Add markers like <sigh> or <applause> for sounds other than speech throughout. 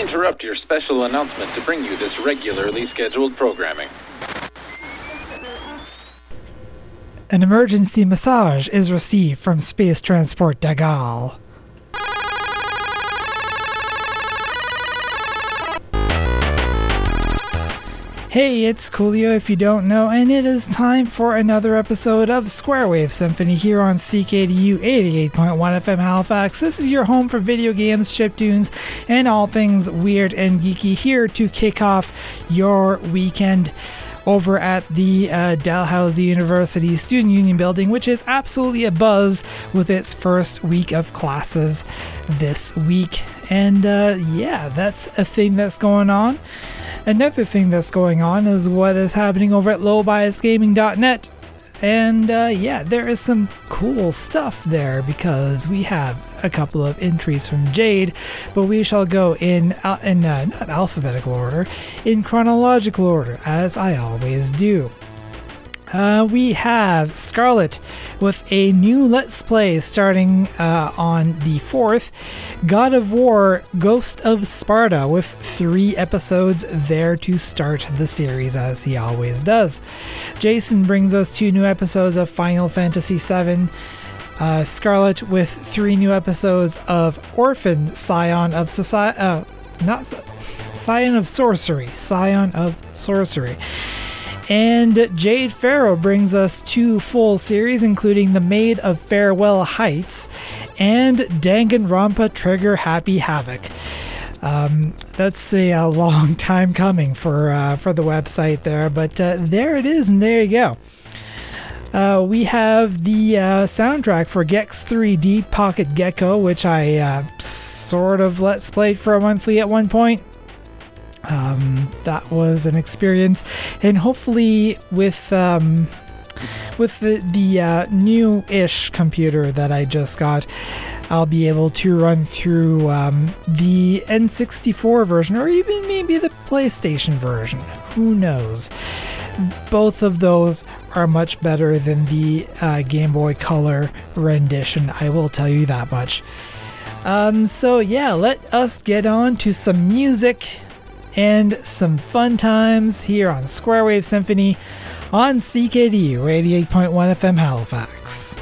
interrupt your special announcement to bring you this regularly scheduled programming. An emergency massage is received from Space Transport Dagal. Hey, it's Coolio if you don't know, and it is time for another episode of Square Wave Symphony here on CKDU 88.1 FM Halifax. This is your home for video games, chiptunes, and all things weird and geeky here to kick off your weekend over at the uh, Dalhousie University Student Union building, which is absolutely a buzz with its first week of classes this week. And uh, yeah, that's a thing that's going on. Another thing that's going on is what is happening over at lowbiasgaming.net. And uh, yeah, there is some cool stuff there because we have a couple of entries from Jade, but we shall go in uh, in uh, not alphabetical order, in chronological order, as I always do. Uh, we have Scarlet with a new Let's Play starting uh, on the 4th. God of War Ghost of Sparta with three episodes there to start the series, as he always does. Jason brings us two new episodes of Final Fantasy VII. Uh, Scarlet with three new episodes of Orphan Scion of Society. Uh, not Scion of Sorcery. Scion of Sorcery. And Jade Farrow brings us two full series, including The Maid of Farewell Heights and Danganronpa Trigger Happy Havoc. Um, that's a, a, long <laughs> time coming for uh, for the website there, but uh, there it is, and there you go. Uh, we have the uh, soundtrack for Gex 3 Deep Pocket Gecko, which I uh, sort of let's play for a monthly at one point. Um, that was an experience, and hopefully with um, with the the uh, new-ish computer that I just got, I'll be able to run through um, the N64 version, or even maybe the PlayStation version. Who knows? Both of those are much better than the uh, Game Boy Color rendition. I will tell you that much. Um, so yeah, let us get on to some music and some fun times here on Square Wave Symphony on CKDU 88.1 FM Halifax.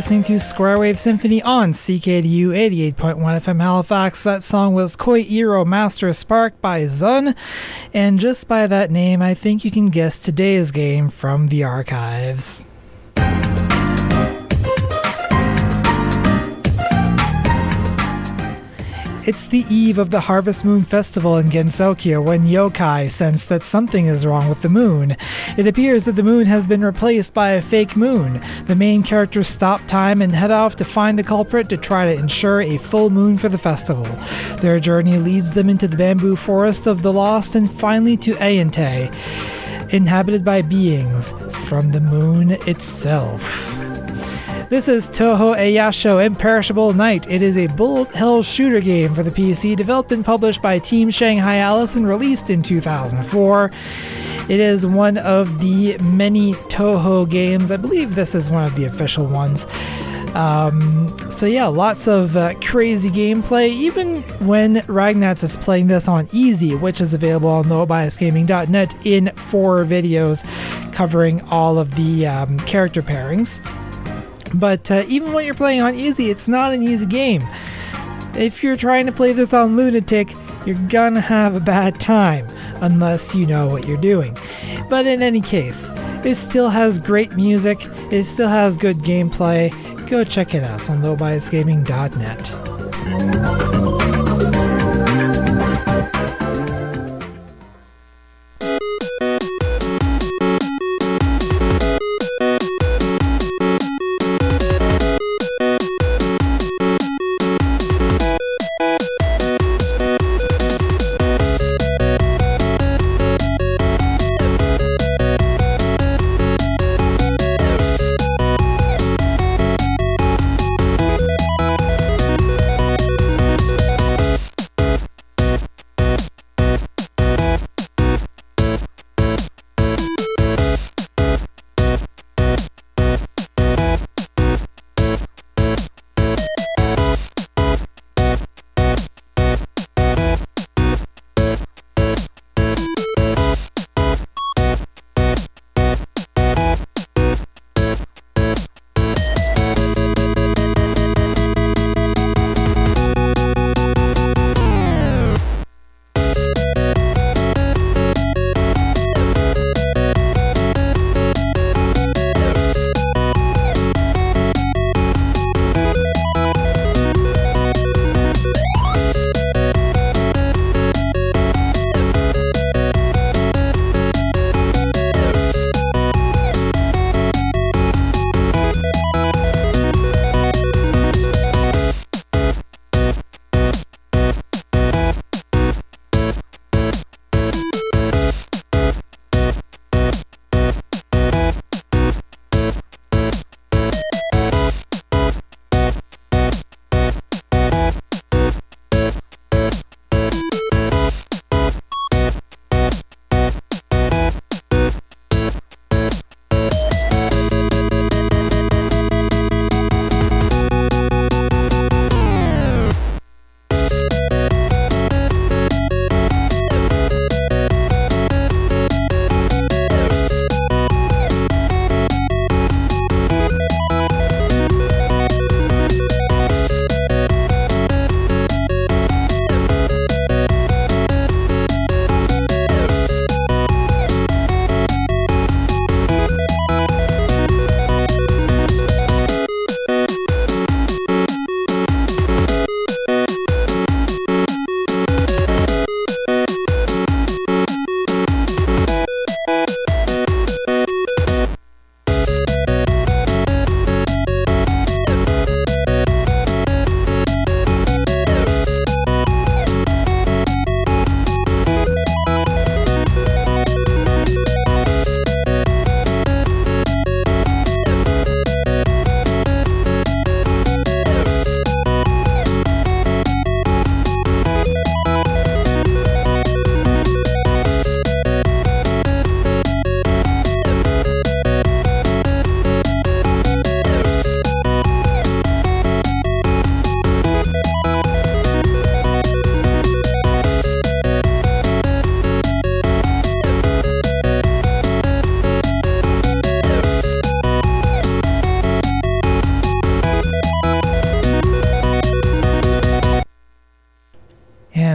Listening to Square Wave Symphony on CKDU 88.1 FM Halifax. That song was Koi Iro Master Spark by Zun. And just by that name, I think you can guess today's game from the archives. It's the eve of the Harvest Moon Festival in Gensokyo when yokai sense that something is wrong with the moon. It appears that the moon has been replaced by a fake moon. The main characters stop time and head off to find the culprit to try to ensure a full moon for the festival. Their journey leads them into the bamboo forest of the lost and finally to Eientei, inhabited by beings from the moon itself. This is Touhou Eiyashou Imperishable Night. It is a bullet hell shooter game for the PC, developed and published by Team Shanghai Alice and released in 2004. It is one of the many Touhou games. I believe this is one of the official ones. Um, so yeah, lots of uh, crazy gameplay. Even when Ragnats is playing this on easy, which is available on lowbiasgaming.net in four videos covering all of the um, character pairings. But uh, even when you're playing on easy, it's not an easy game. If you're trying to play this on Lunatic, you're gonna have a bad time unless you know what you're doing. But in any case, it still has great music, it still has good gameplay. Go check it out on lowbiasgaming.net.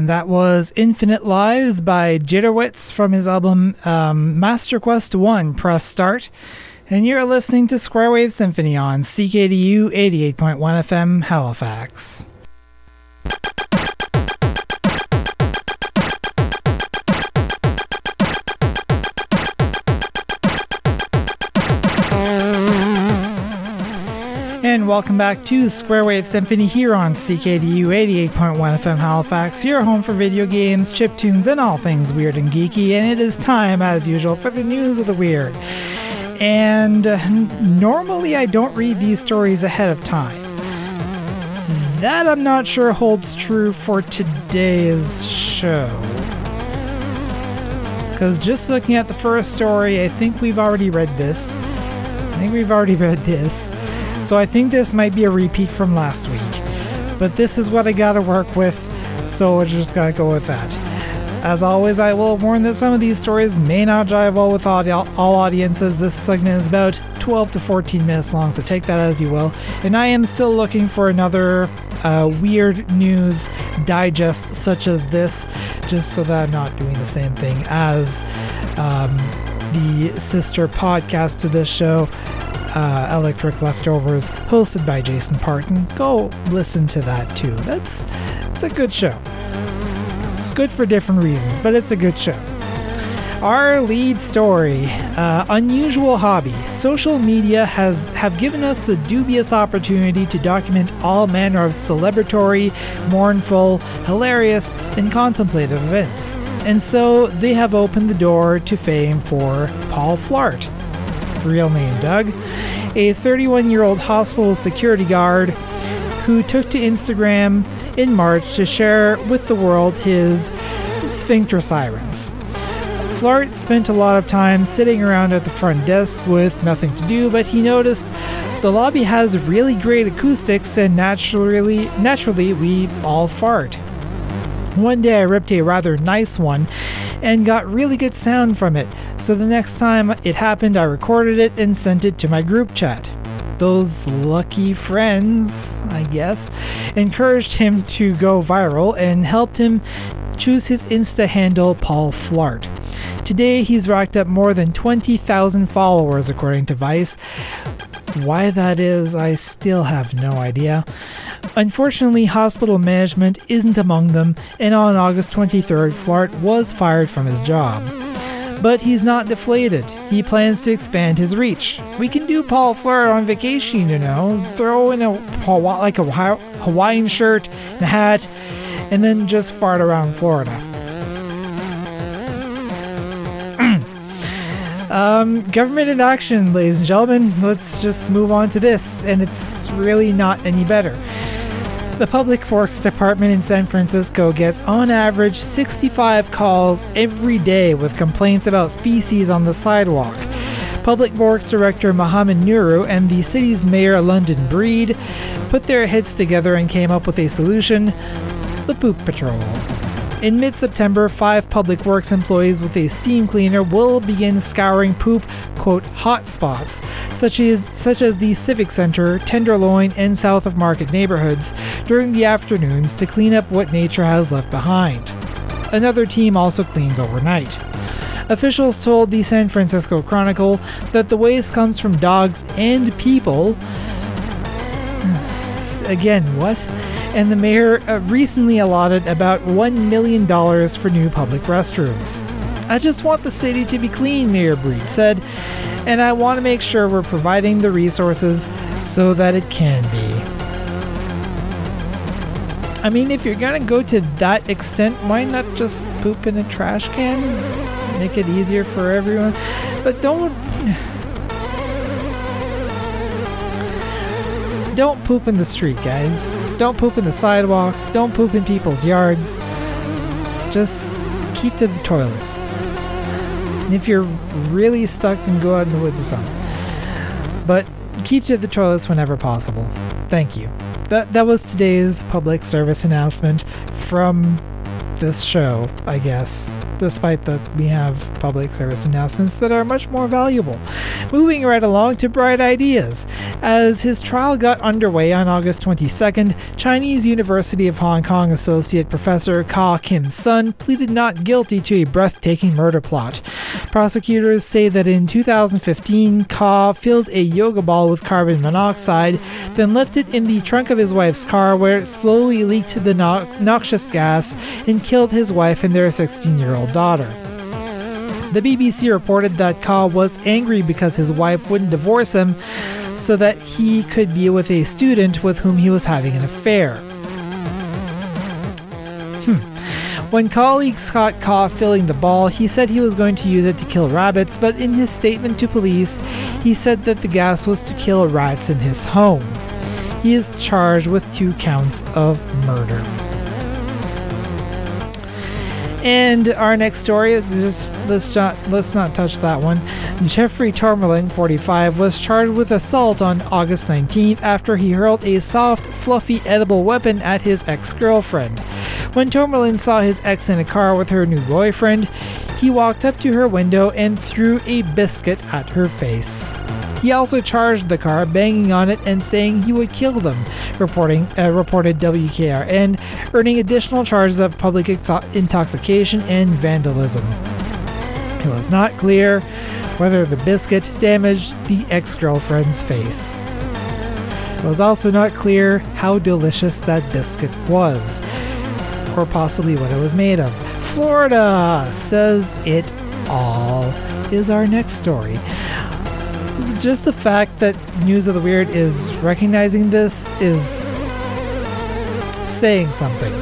And that was Infinite Lives by Jitterwitz from his album um, Master Quest 1 Press Start. And you're listening to Square Wave Symphony on CKDU 88.1 FM Halifax. And welcome back to Square Wave Symphony here on CKDU 88.1 FM Halifax, your home for video games, chip tunes, and all things weird and geeky. And it is time, as usual, for the news of the weird. And uh, normally I don't read these stories ahead of time. That I'm not sure holds true for today's show. Because just looking at the first story, I think we've already read this. I think we've already read this. So I think this might be a repeat from last week. But this is what I gotta work with, so I just gotta go with that. As always, I will warn that some of these stories may not jive well with all audiences. This segment is about 12 to 14 minutes long, so take that as you will. And I am still looking for another uh, weird news digest such as this, just so that I'm not doing the same thing as um, the sister podcast to this show, uh, Electric Leftovers, hosted by Jason Parton. Go listen to that too. That's it's a good show. It's good for different reasons, but it's a good show. Our lead story: uh, unusual hobby. Social media has have given us the dubious opportunity to document all manner of celebratory, mournful, hilarious, and contemplative events. And so they have opened the door to fame for Paul Flart real name Doug, a 31 year old hospital security guard who took to Instagram in March to share with the world his sphincter sirens. Flart spent a lot of time sitting around at the front desk with nothing to do, but he noticed the lobby has really great acoustics and naturally naturally we all fart. One day I ripped a rather nice one and got really good sound from it, so the next time it happened, I recorded it and sent it to my group chat. Those lucky friends, I guess, encouraged him to go viral and helped him choose his Insta handle Paul Flart. Today, he's racked up more than 20,000 followers, according to Vice. Why that is, I still have no idea. Unfortunately, hospital management isn't among them, and on August 23rd, Flart was fired from his job. But he's not deflated. He plans to expand his reach. We can do Paul Flart on vacation, you know, throw in a like a Hawaiian shirt and a hat, and then just fart around Florida. Um, government in action, ladies and gentlemen. Let's just move on to this, and it's really not any better. The Public Works Department in San Francisco gets on average 65 calls every day with complaints about feces on the sidewalk. Public Works Director Mohammed Nuru and the city's mayor London Breed put their heads together and came up with a solution the Poop Patrol. In mid September, five public works employees with a steam cleaner will begin scouring poop, quote, hotspots, such as, such as the Civic Center, Tenderloin, and South of Market neighborhoods, during the afternoons to clean up what nature has left behind. Another team also cleans overnight. Officials told the San Francisco Chronicle that the waste comes from dogs and people. <clears throat> Again, what? And the mayor uh, recently allotted about $1 million for new public restrooms. I just want the city to be clean, Mayor Breed said, and I want to make sure we're providing the resources so that it can be. I mean, if you're gonna go to that extent, why not just poop in a trash can? Make it easier for everyone. But don't. <sighs> Don't poop in the street, guys. Don't poop in the sidewalk. Don't poop in people's yards. Just keep to the toilets. And if you're really stuck, then go out in the woods or something. But keep to the toilets whenever possible. Thank you. That that was today's public service announcement from this show, I guess. Despite that we have public service announcements that are much more valuable. Moving right along to Bright Ideas. As his trial got underway on August 22nd, Chinese University of Hong Kong Associate Professor Khaw Kim Sun pleaded not guilty to a breathtaking murder plot. Prosecutors say that in 2015, Khaw filled a yoga ball with carbon monoxide, then left it in the trunk of his wife's car where it slowly leaked the no- noxious gas and killed his wife and their 16 year old daughter. The BBC reported that Khaw was angry because his wife wouldn't divorce him so that he could be with a student with whom he was having an affair. Hmm. When colleagues caught Khaw filling the ball, he said he was going to use it to kill rabbits, but in his statement to police, he said that the gas was to kill rats in his home. He is charged with two counts of murder. And our next story, just let's not let's not touch that one. Jeffrey Tourmalin, 45, was charged with assault on August 19th after he hurled a soft, fluffy, edible weapon at his ex-girlfriend. When Tourmalin saw his ex in a car with her new boyfriend, he walked up to her window and threw a biscuit at her face. He also charged the car, banging on it and saying he would kill them, reporting uh, reported WKRN, earning additional charges of public intoxication and vandalism. It was not clear whether the biscuit damaged the ex-girlfriend's face. It was also not clear how delicious that biscuit was, or possibly what it was made of. Florida says it all is our next story just the fact that News of the Weird is recognizing this is saying something.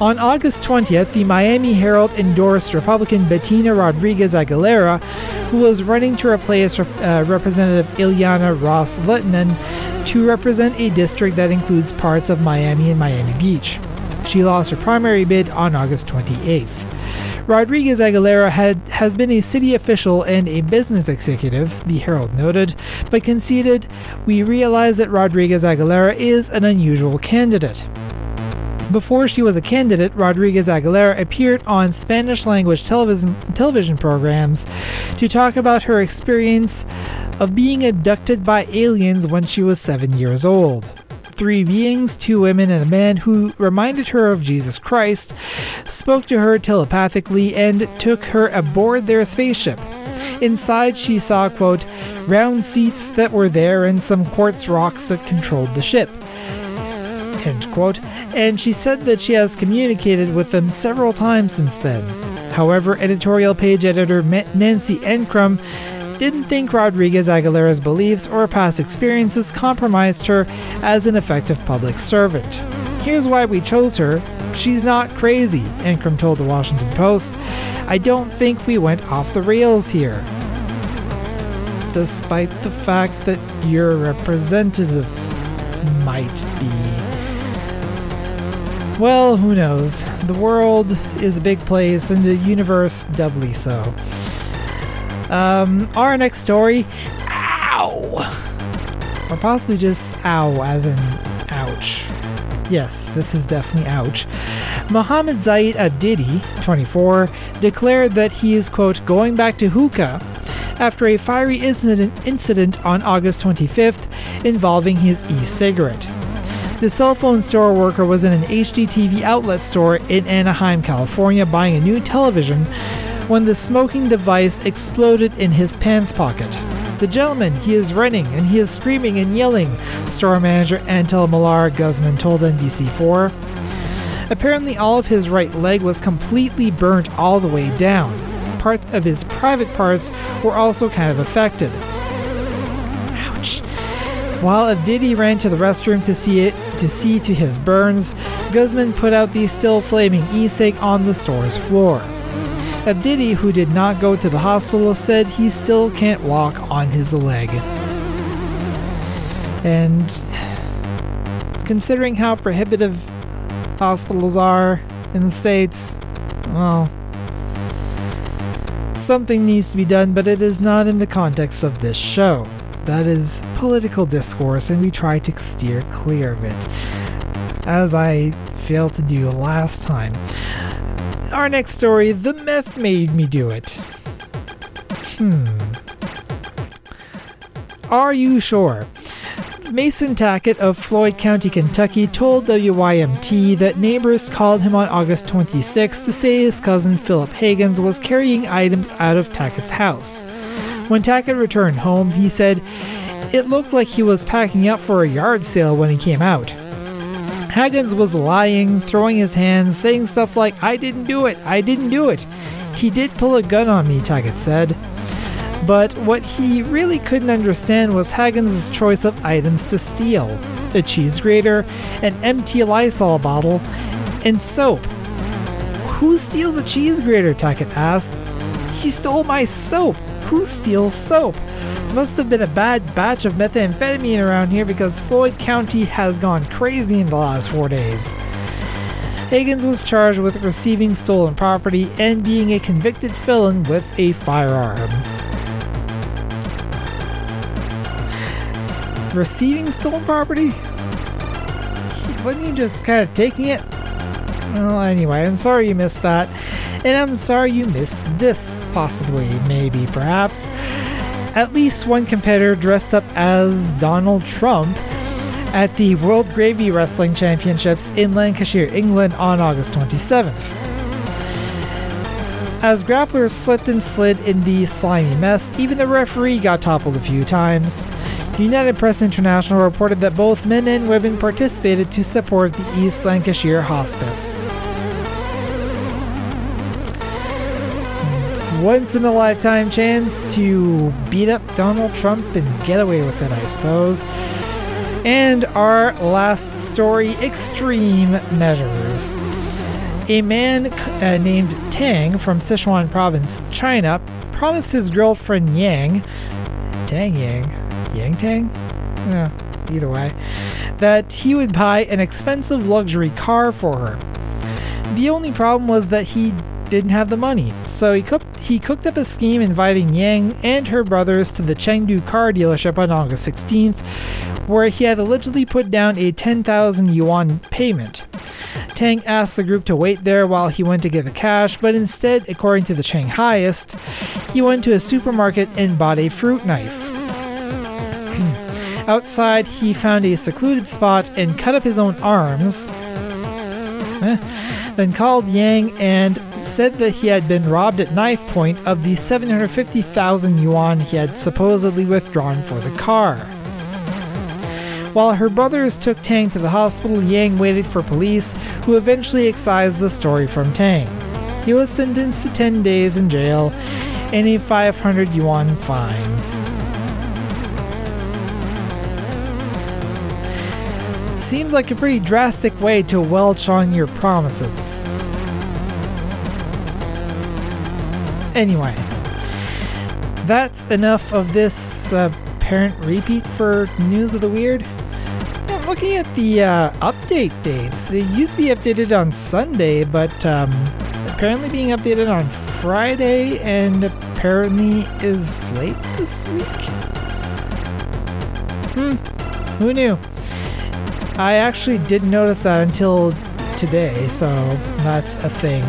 On August 20th, the Miami Herald endorsed Republican Bettina Rodriguez Aguilera, who was running to replace uh, Representative Ileana Ros Lehtinen to represent a district that includes parts of Miami and Miami Beach. She lost her primary bid on August 28th. Rodriguez Aguilera had, has been a city official and a business executive, the Herald noted, but conceded, We realize that Rodriguez Aguilera is an unusual candidate. Before she was a candidate, Rodriguez Aguilera appeared on Spanish language television, television programs to talk about her experience of being abducted by aliens when she was seven years old three beings, two women and a man, who reminded her of Jesus Christ, spoke to her telepathically, and took her aboard their spaceship. Inside, she saw, quote, round seats that were there and some quartz rocks that controlled the ship. End quote. And she said that she has communicated with them several times since then. However, editorial page editor Nancy Ancrum didn't think Rodriguez Aguilera's beliefs or past experiences compromised her as an effective public servant. Here's why we chose her. She's not crazy, Ancrum told the Washington Post. I don't think we went off the rails here. Despite the fact that your representative might be. Well, who knows? The world is a big place and the universe doubly so. Um, our next story, ow! Or possibly just ow, as in ouch. Yes, this is definitely ouch. Mohammed Zaid Abdidi, 24, declared that he is, quote, going back to hookah after a fiery incident, on August 25th involving his e cigarette. The cell phone store worker was in an HDTV outlet store in Anaheim, California, buying a new television when the smoking device exploded in his pants pocket. The gentleman, he is running and he is screaming and yelling, store manager Antel Malar Guzman told NBC4. Apparently, all of his right leg was completely burnt all the way down. Part of his private parts were also kind of affected. Ouch. While Abdidi ran to the restroom to see it to see to his burns, Guzman put out the still flaming e-cig on the store's floor. Abdidi, who did not go to the hospital, said he still can't walk on his leg. And considering how prohibitive hospitals are in the States, well, something needs to be done, but it is not in the context of this show. That is political discourse, and we try to steer clear of it, as I failed to do last time our next story The Meth Made Me Do It. Hmm. Are you sure? Mason Tackett of Floyd County, Kentucky told WYMT that neighbors called him on August 26 to say his cousin Philip Hagans was carrying items out of Tackett's house. When Tackett returned home, he said it looked like he was packing up for a yard sale when he came out. Hagans was lying, throwing his hands, saying stuff like, I didn't do it, I didn't do it. He did pull a gun on me, Tackett said. But what he really couldn't understand was Hagans' choice of items to steal a cheese grater, an empty Lysol bottle, and soap. Who steals a cheese grater? Tackett asked. He stole my soap. Who steals soap? Must have been a bad batch of methamphetamine around here because Floyd County has gone crazy in the last four days. Higgins was charged with receiving stolen property and being a convicted felon with a firearm. receiving stolen property? Wasn't he just kind of taking it? Well, anyway, I'm sorry you missed that. And I'm sorry you missed this, possibly, maybe, perhaps. At least one competitor dressed up as Donald Trump at the World Gravy Wrestling Championships in Lancashire, England on August 27th. As grapplers slipped and slid in the slimy mess, even the referee got toppled a few times. United Press International reported that both men and women participated to support the East Lancashire Hospice. Once in a lifetime chance to beat up Donald Trump and get away with it, I suppose. And our last story extreme measures. A man uh, named Tang from Sichuan province, China, promised his girlfriend Yang, Tang Yang, Yang Tang? Yeah, either way. That he would buy an expensive luxury car for her. The only problem was that he didn't have the money, so he cooked, he cooked up a scheme inviting Yang and her brothers to the Chengdu car dealership on August 16th, where he had allegedly put down a 10,000 yuan payment. Tang asked the group to wait there while he went to get the cash, but instead, according to the Shanghaiist, he went to a supermarket and bought a fruit knife. Hmm. Outside, he found a secluded spot and cut up his own arms. Then called Yang and said that he had been robbed at knife point of the 750,000 yuan he had supposedly withdrawn for the car. While her brothers took Tang to the hospital, Yang waited for police, who eventually excised the story from Tang. He was sentenced to 10 days in jail and a 500 yuan fine. Seems like a pretty drastic way to welch on your promises. Anyway, that's enough of this uh, apparent repeat for News of the Weird. I'm looking at the uh, update dates. They used to be updated on Sunday, but um, apparently being updated on Friday and apparently is late this week. Hmm, who knew? I actually didn't notice that until today, so that's a thing.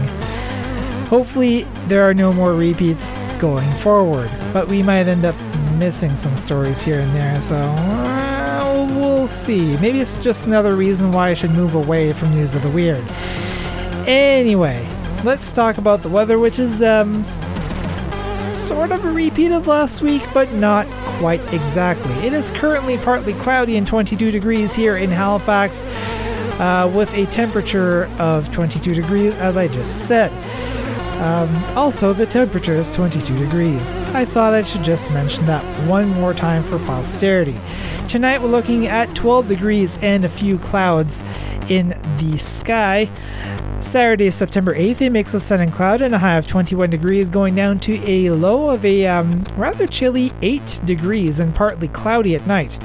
Hopefully, there are no more repeats going forward, but we might end up missing some stories here and there, so uh, we'll see. Maybe it's just another reason why I should move away from News of the Weird. Anyway, let's talk about the weather, which is um, sort of a repeat of last week, but not quite exactly. It is currently partly cloudy and 22 degrees here in Halifax, uh, with a temperature of 22 degrees, as I just said. Um, also, the temperature is 22 degrees. I thought I should just mention that one more time for posterity. Tonight we're looking at 12 degrees and a few clouds in the sky. Saturday, September 8th, a mix of sun and cloud and a high of 21 degrees, going down to a low of a um, rather chilly 8 degrees and partly cloudy at night.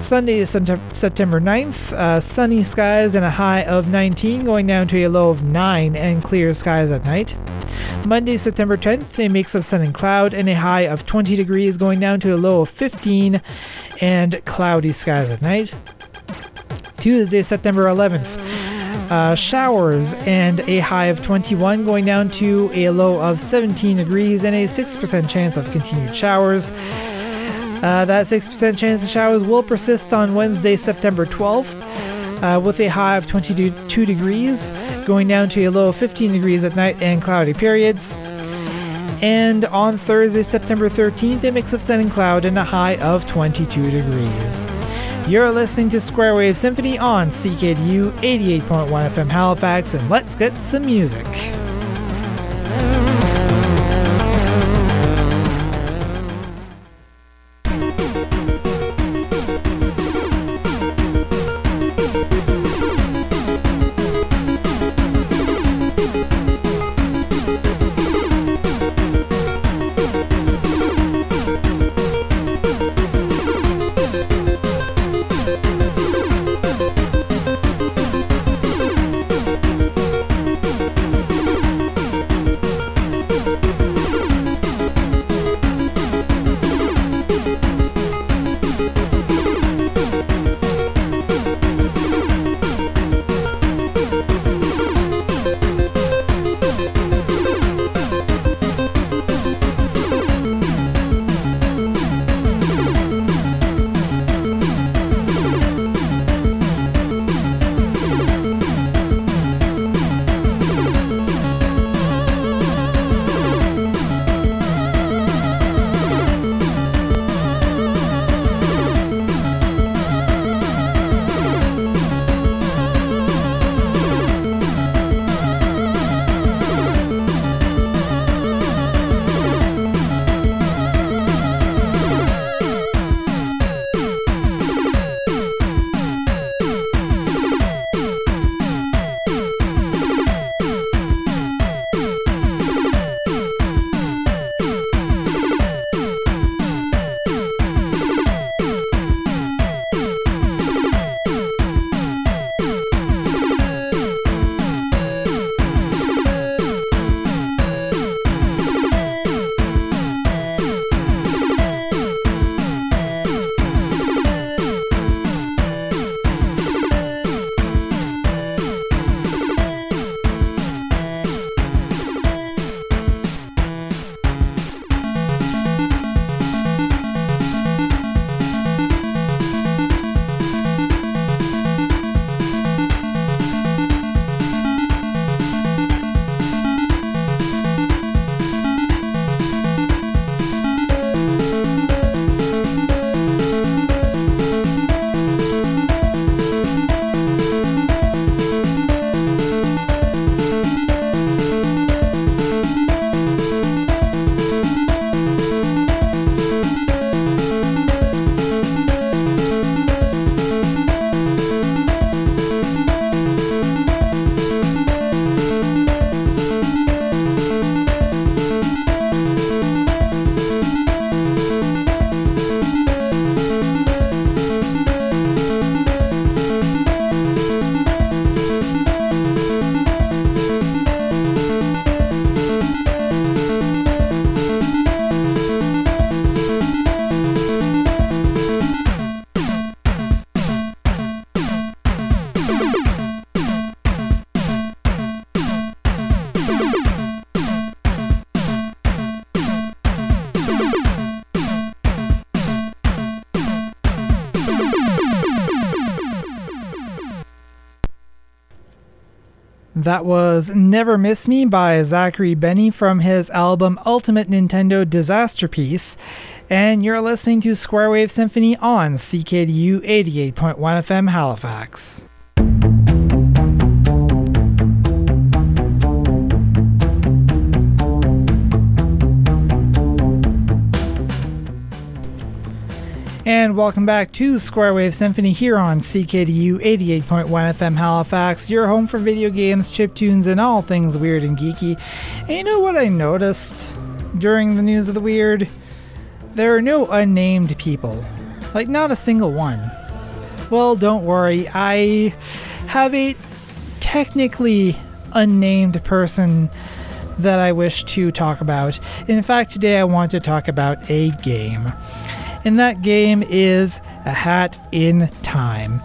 Sunday September 9th, uh, sunny skies and a high of 19, going down to a low of 9 and clear skies at night. Monday, September 10th, a mix of sun and cloud and a high of 20 degrees, going down to a low of 15 and cloudy skies at night. Tuesday, September 11th, uh, showers and a high of 21, going down to a low of 17 degrees and a 6% chance of continued showers. Uh, that 6% chance of showers will persist on Wednesday, September 12th, uh, with a high of 22 degrees, going down to a low of 15 degrees at night and cloudy periods. And on Thursday, September 13th, a mix of sun and cloud and a high of 22 degrees. You're listening to Square Wave Symphony on CKDU 88.1 FM Halifax, and let's get some music. That was Never Miss Me by Zachary Benny from his album Ultimate Nintendo Disaster Piece. And you're listening to Square Wave Symphony on CKDU 88.1 FM Halifax. And welcome back to Square Wave Symphony here on CKDU 88.1 FM Halifax, your home for video games, chip tunes, and all things weird and geeky. And you know what I noticed during the news of the weird? There are no unnamed people. Like, not a single one. Well, don't worry, I have a technically unnamed person that I wish to talk about. In fact, today I want to talk about a game and that game is A Hat in Time.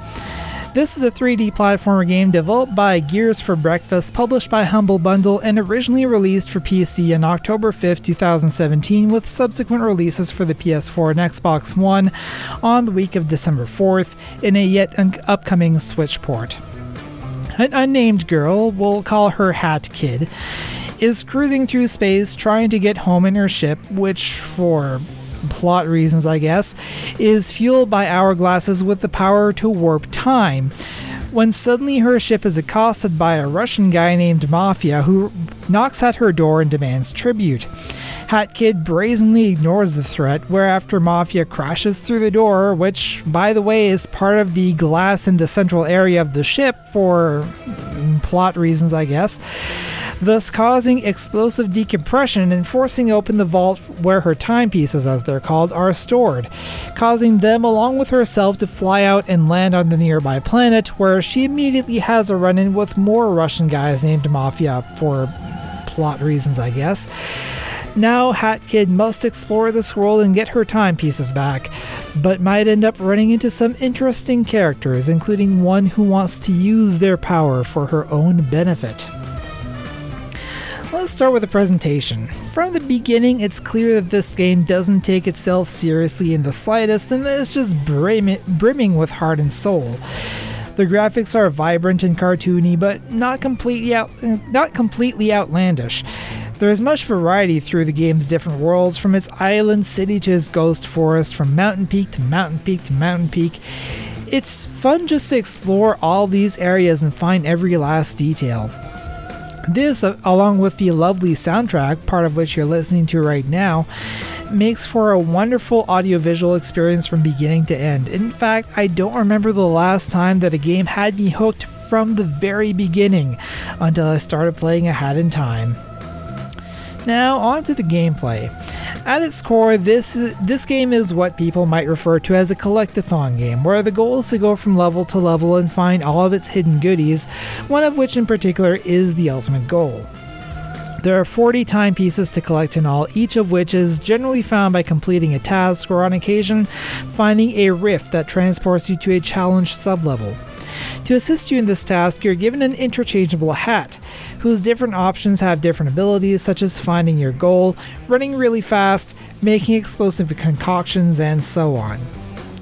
This is a 3D platformer game developed by Gears for Breakfast, published by Humble Bundle, and originally released for PC on October 5, 2017, with subsequent releases for the PS4 and Xbox One on the week of December 4th in a yet un- upcoming Switch port. An unnamed girl, we'll call her Hat Kid, is cruising through space trying to get home in her ship, which, for plot reasons, I guess, is fueled by hourglasses with the power to warp time. When suddenly her ship is accosted by a Russian guy named Mafia who knocks at her door and demands tribute. Hat Kid brazenly ignores the threat, whereafter Mafia crashes through the door, which, by the way, is part of the glass in the central area of the ship for plot reasons, I guess thus causing explosive decompression and forcing open the vault where her timepieces, as they're called, are stored, causing them, along with herself, to fly out and land on the nearby planet, where she immediately has a run in with more Russian guys named Mafia for plot reasons, I guess. Now, Hat Kid must explore this world and get her timepieces back, but might end up running into some interesting characters, including one who wants to use their power for her own benefit. Let's start with the presentation. From the beginning, it's clear that this game doesn't take itself seriously in the slightest and that it's just brim- brimming with heart and soul. The graphics are vibrant and cartoony, but not completely out- not completely outlandish. There is much variety through the game's different worlds, from its island city to its ghost forest, from mountain peak to mountain peak to mountain peak. It's fun just to explore all these areas and find every last detail. This, uh, along with the lovely soundtrack, part of which you're listening to right now, makes for a wonderful audiovisual experience from beginning to end. In fact, I don't remember the last time that a game had me hooked from the very beginning until I started playing A Hat in Time. Now, on to the gameplay. At its core, this is, this game is what people might refer to as a collectathon game, where the goal is to go from level to level and find all of its hidden goodies, one of which in particular is the ultimate goal. There are 40 timepieces to collect in all, each of which is generally found by completing a task or on occasion finding a rift that transports you to a challenge sublevel. To assist you in this task, you're given an interchangeable hat, whose different options have different abilities, such as finding your goal, running really fast, making explosive concoctions, and so on.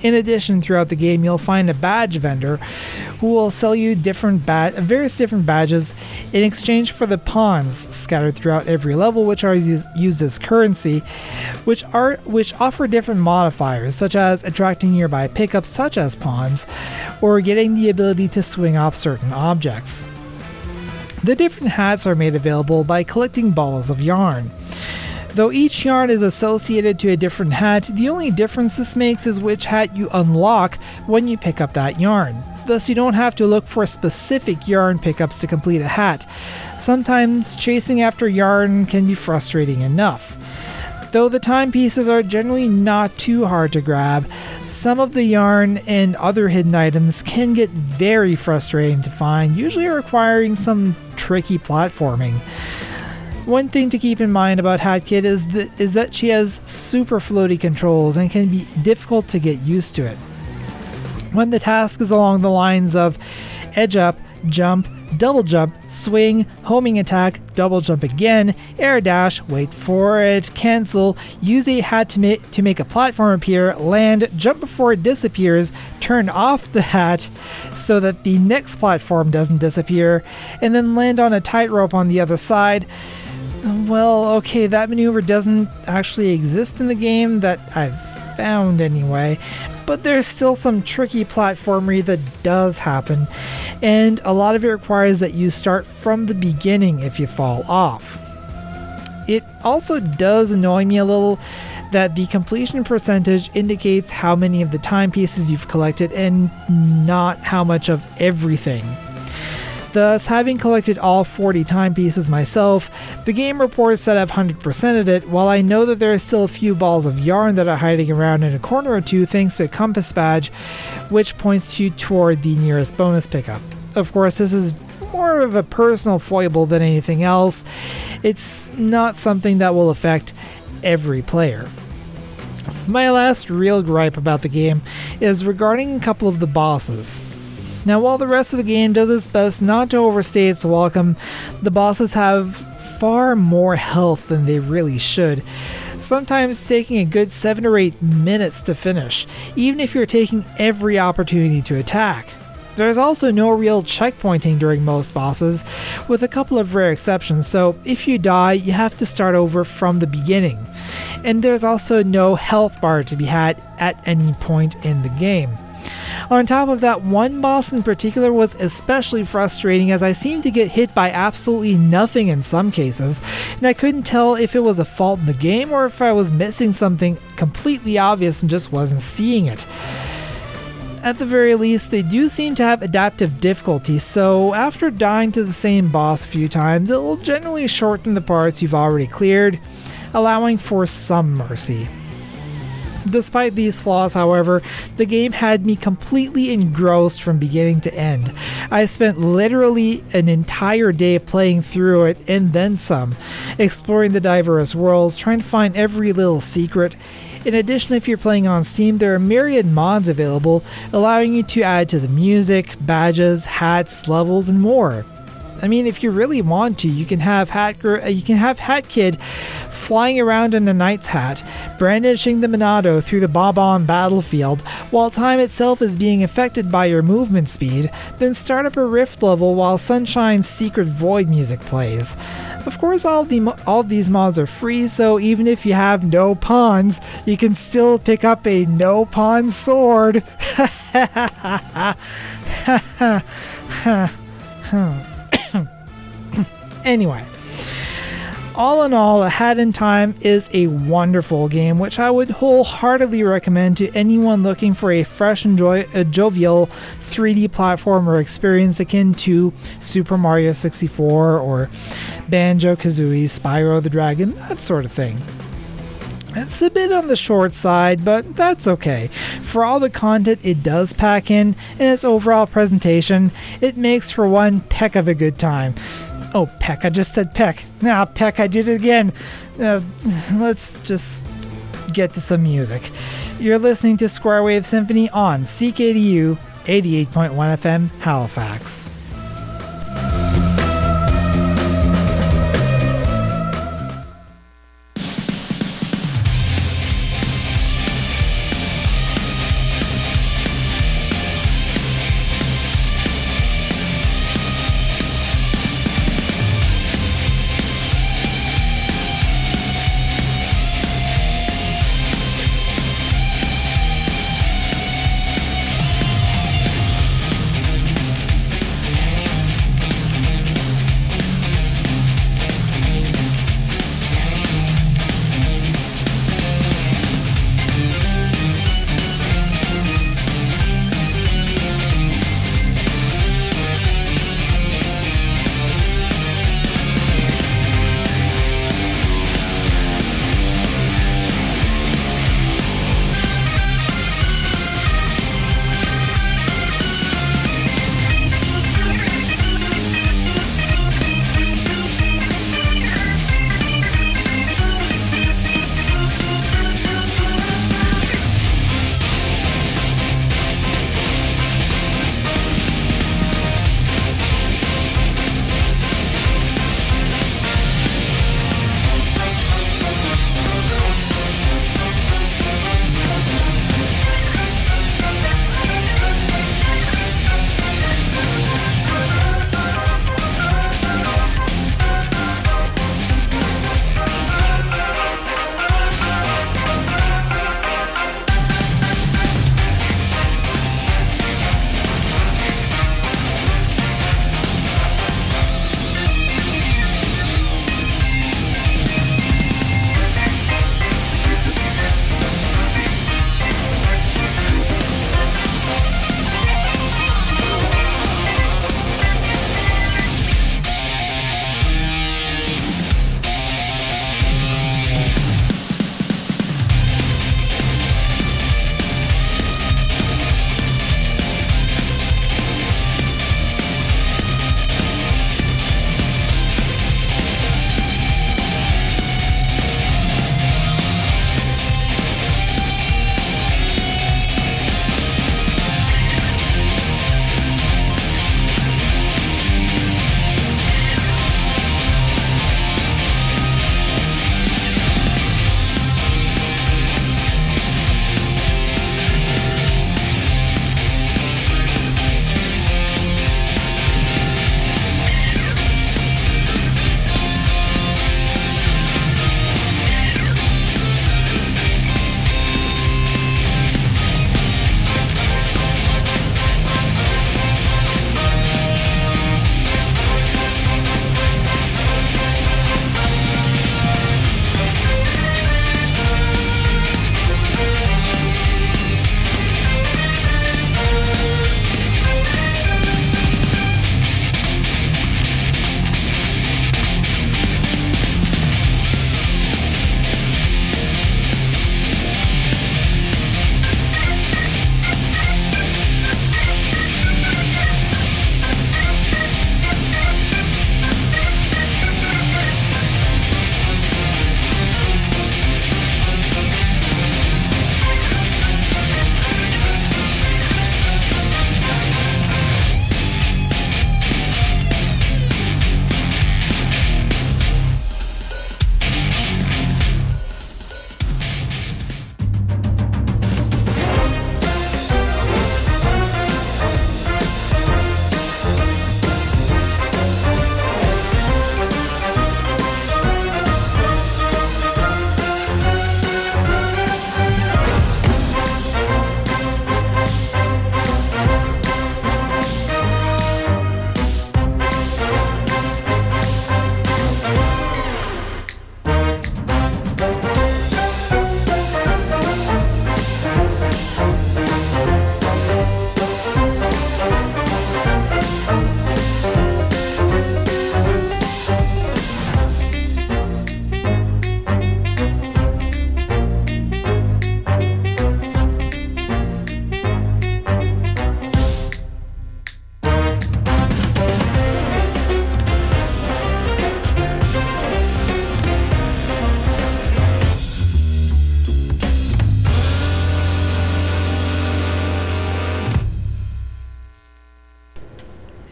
In addition, throughout the game, you'll find a badge vendor who will sell you different ba- various different badges in exchange for the pawns scattered throughout every level, which are used, used as currency, which are which offer different modifiers, such as attracting nearby pickups such as pawns, or getting the ability to swing off certain objects. The different hats are made available by collecting balls of yarn. Though each yarn is associated to a different hat, the only difference this makes is which hat you unlock when you pick up that yarn. Thus, you don't have to look for specific yarn pickups to complete a hat. Sometimes chasing after yarn can be frustrating enough. Though the timepieces are generally not too hard to grab, some of the yarn and other hidden items can get very frustrating to find, usually requiring some tricky platforming. One thing to keep in mind about Hat Kid is that she has super floaty controls and can be difficult to get used to it. When the task is along the lines of edge up, jump, double jump, swing, homing attack, double jump again, air dash, wait for it, cancel, use a hat to, ma- to make a platform appear, land, jump before it disappears, turn off the hat so that the next platform doesn't disappear, and then land on a tightrope on the other side. Well, okay, that maneuver doesn't actually exist in the game that I've found anyway, but there's still some tricky platformery that does happen, and a lot of it requires that you start from the beginning if you fall off. It also does annoy me a little that the completion percentage indicates how many of the timepieces you've collected and not how much of everything. Thus, having collected all 40 timepieces myself, the game reports that I've 100%ed it, while I know that there are still a few balls of yarn that are hiding around in a corner or two thanks to a compass badge, which points you toward the nearest bonus pickup. Of course, this is more of a personal foible than anything else. It's not something that will affect every player. My last real gripe about the game is regarding a couple of the bosses. Now, while the rest of the game does its best not to overstay its welcome, the bosses have far more health than they really should, sometimes taking a good 7 or 8 minutes to finish, even if you're taking every opportunity to attack. There's also no real checkpointing during most bosses, with a couple of rare exceptions, so if you die, you have to start over from the beginning. And there's also no health bar to be had at any point in the game. On top of that, one boss in particular was especially frustrating as I seemed to get hit by absolutely nothing in some cases, and I couldn't tell if it was a fault in the game or if I was missing something completely obvious and just wasn't seeing it at the very least, they do seem to have adaptive difficulty, so after dying to the same boss a few times, it will generally shorten the parts you've already cleared, allowing for some mercy. Despite these flaws, however, the game had me completely engrossed from beginning to end. I spent literally an entire day playing through it and then some, exploring the diverse worlds, trying to find every little secret, in addition, if you're playing on Steam, there are myriad mods available, allowing you to add to the music, badges, hats, levels, and more. I mean, if you really want to, you can have Hat uh, you can have Hat Kid flying around in a knight's hat, brandishing the Monado through the Bob-omb battlefield, while time itself is being affected by your movement speed, then start up a rift level while Sunshine's Secret Void music plays. Of course, all, the, all of these mods are free, so even if you have no pawns, you can still pick up a no pawn sword. <laughs> <laughs> anyway, all in all, A Hat in Time is a wonderful game, which I would wholeheartedly recommend to anyone looking for a fresh and joy- a jovial 3D platformer experience akin to Super Mario 64 or Banjo Kazooie, Spyro the Dragon, that sort of thing. It's a bit on the short side, but that's okay. For all the content it does pack in and its overall presentation, it makes for one peck of a good time. Oh, Peck. I just said Peck. Now, Peck, I did it again. Uh, let's just get to some music. You're listening to Square Wave Symphony on CKDU 88.1 FM Halifax.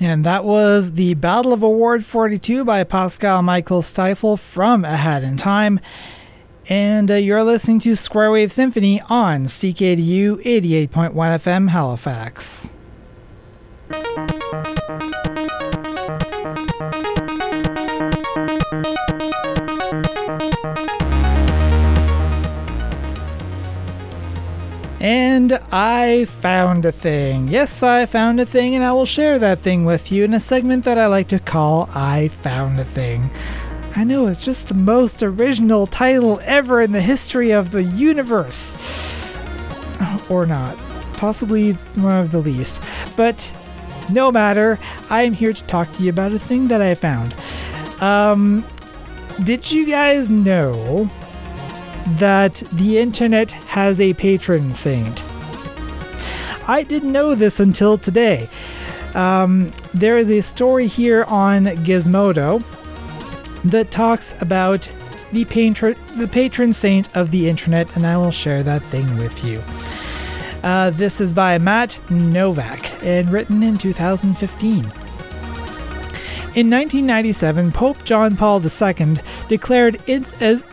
And that was the Battle of Award 42 by Pascal Michael Stiefel from A Hat in Time. And uh, you're listening to Square Wave Symphony on CKDU 88.1 FM Halifax. And I found a thing. Yes, I found a thing, and I will share that thing with you in a segment that I like to call I Found a Thing. I know it's just the most original title ever in the history of the universe. Or not. Possibly one of the least. But no matter, I am here to talk to you about a thing that I found. Um, did you guys know that the internet has a patron saint. I didn't know this until today. Um, there is a story here on Gizmodo that talks about the patron, the patron saint of the internet, and I will share that thing with you. Uh, this is by Matt Novak and written in 2015. In 1997, Pope John Paul II declared it as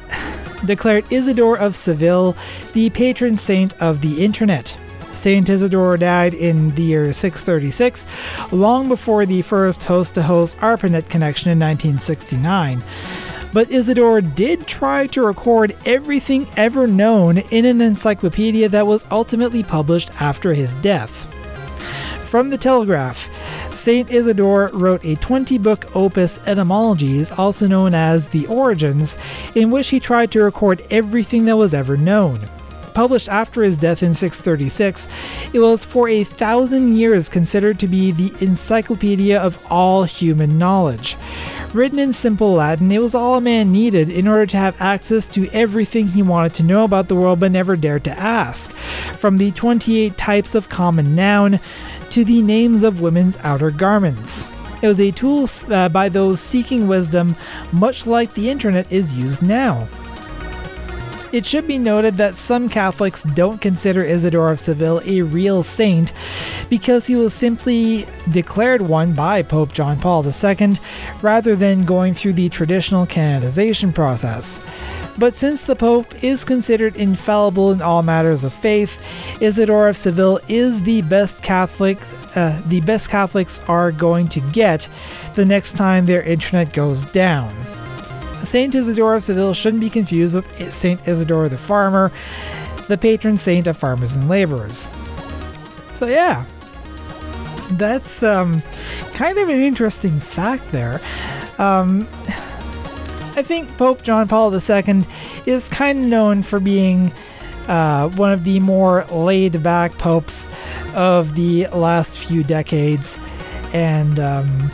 declared Isidore of Seville the patron saint of the internet. Saint Isidore died in the year 636, long before the first host to host ARPANET connection in 1969. But Isidore did try to record everything ever known in an encyclopedia that was ultimately published after his death. From the Telegraph, St. Isidore wrote a 20 book opus Etymologies, also known as The Origins, in which he tried to record everything that was ever known. Published after his death in 636, it was for a thousand years considered to be the encyclopedia of all human knowledge. Written in simple Latin, it was all a man needed in order to have access to everything he wanted to know about the world but never dared to ask. From the 28 types of common noun to the names of women's outer garments. It was a tool uh, by those seeking wisdom, much like the internet is used now. It should be noted that some Catholics don't consider Isidore of Seville a real saint because he was simply declared one by Pope John Paul II rather than going through the traditional canonization process. But since the Pope is considered infallible in all matters of faith, Isidore of Seville is the best Catholic uh, the best Catholics are going to get the next time their internet goes down. Saint Isidore of Seville shouldn't be confused with Saint Isidore the farmer, the patron saint of farmers and laborers. So yeah, that's um, kind of an interesting fact there. Um, I think Pope John Paul II is kind of known for being uh, one of the more laid back popes of the last few decades. And um,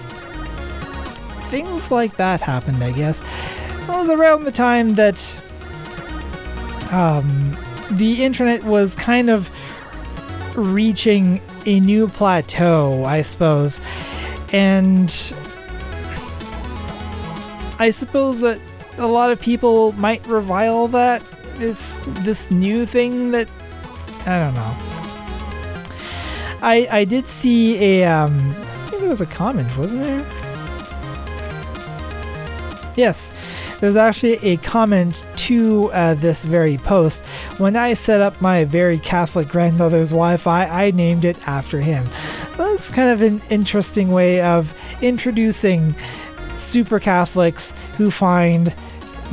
things like that happened, I guess. It was around the time that um, the internet was kind of reaching a new plateau, I suppose. And I suppose that a lot of people might revile that this this new thing that I don't know. I I did see a um I think there was a comment, wasn't there? Yes, there's actually a comment to uh, this very post. When I set up my very Catholic grandmother's Wi Fi, I named it after him. That's kind of an interesting way of introducing super Catholics who find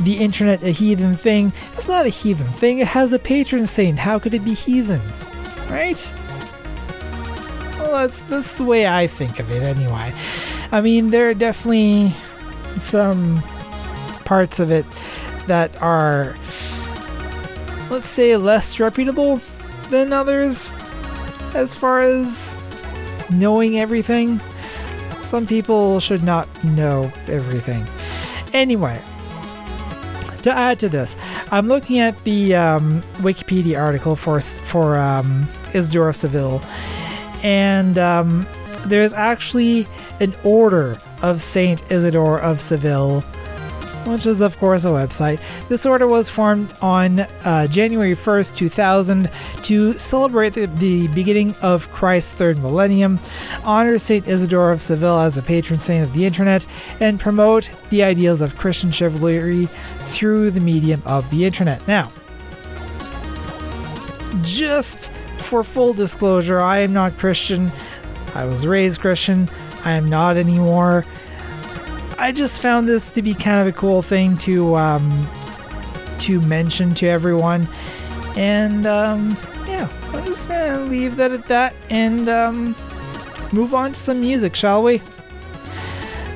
the internet a heathen thing. It's not a heathen thing, it has a patron saint. How could it be heathen? Right? Well, that's, that's the way I think of it anyway. I mean, there are definitely some parts of it that are, let's say, less reputable than others as far as knowing everything some people should not know everything. Anyway, to add to this, I'm looking at the um, Wikipedia article for for um, Isidore of Seville, and um, there's actually an order of Saint Isidore of Seville which is, of course, a website. This order was formed on uh, January 1st, 2000, to celebrate the, the, beginning of Christ's third millennium, honor St. Isidore of Seville as the patron saint of the internet, and promote the ideals of Christian chivalry through the medium of the internet. Now, just for full disclosure, I am not Christian. I was raised Christian. I am not anymore. I just found this to be kind of a cool thing to um, to mention to everyone, and um, yeah, I'm just gonna leave that at that and um, move on to some music, shall we?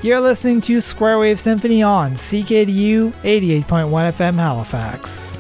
You're listening to Square Wave Symphony on CKDU 88.1 FM Halifax.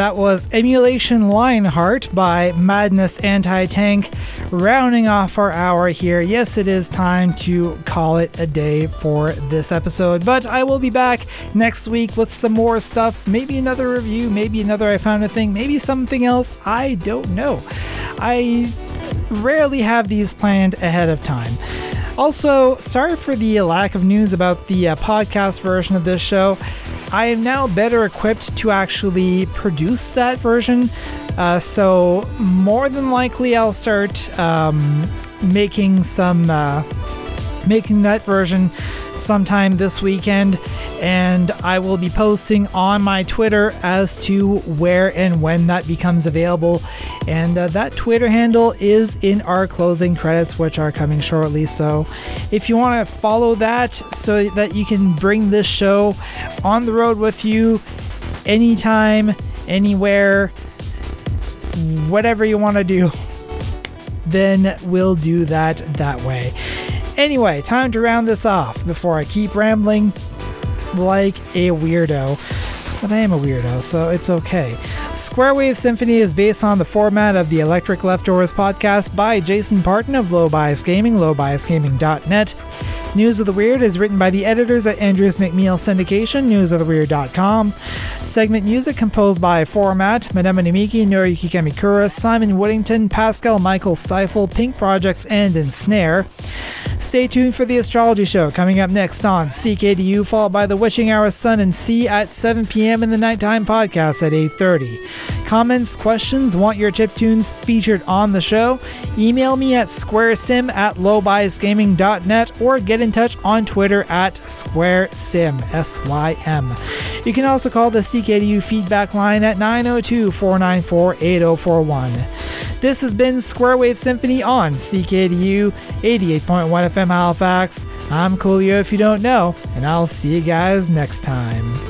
That was Emulation Lionheart by Madness Anti Tank, rounding off our hour here. Yes, it is time to call it a day for this episode, but I will be back next week with some more stuff. Maybe another review, maybe another I found a thing, maybe something else. I don't know. I rarely have these planned ahead of time. Also, sorry for the lack of news about the uh, podcast version of this show. I am now better equipped to actually produce that version, uh, so more than likely I'll start um, making some uh, making that version sometime this weekend and I will be posting on my Twitter as to where and when that becomes available. And uh, that Twitter handle is in our closing credits, which are coming shortly. So if you want to follow that so that you can bring this show on the road with you anytime, anywhere, whatever you want to do, then we'll do that that way. Anyway, time to round this off before I keep rambling like a weirdo. But I am a weirdo, so it's okay. Square Wave Symphony is based on the format of the Electric Leftovers podcast by Jason Parton of Low Bias Gaming, lowbiasgaming.net. News of the Weird is written by the editors at Andrews McMeel Syndication, newsoftheweird.com. Segment music composed by Format, Madame Miki, Noriyuki Kamikura, Simon Woodington, Pascal Michael Stiefel, Pink Projects, and Ensnare. Stay tuned for the Astrology Show coming up next on CKDU, followed by the Witching Hour Sun and Sea at 7 p.m. in the Nighttime Podcast at 8.30. Comments, questions, want your chip tunes featured on the show? Email me at squaresym at lowbiasgaming.net or get in touch on Twitter at squaresym, S-Y-M. You can also call the CKDU feedback line at 902 494 8041. This has been Square Wave Symphony on CKDU 88.1 FM Halifax. I'm Coolio if you don't know, and I'll see you guys next time.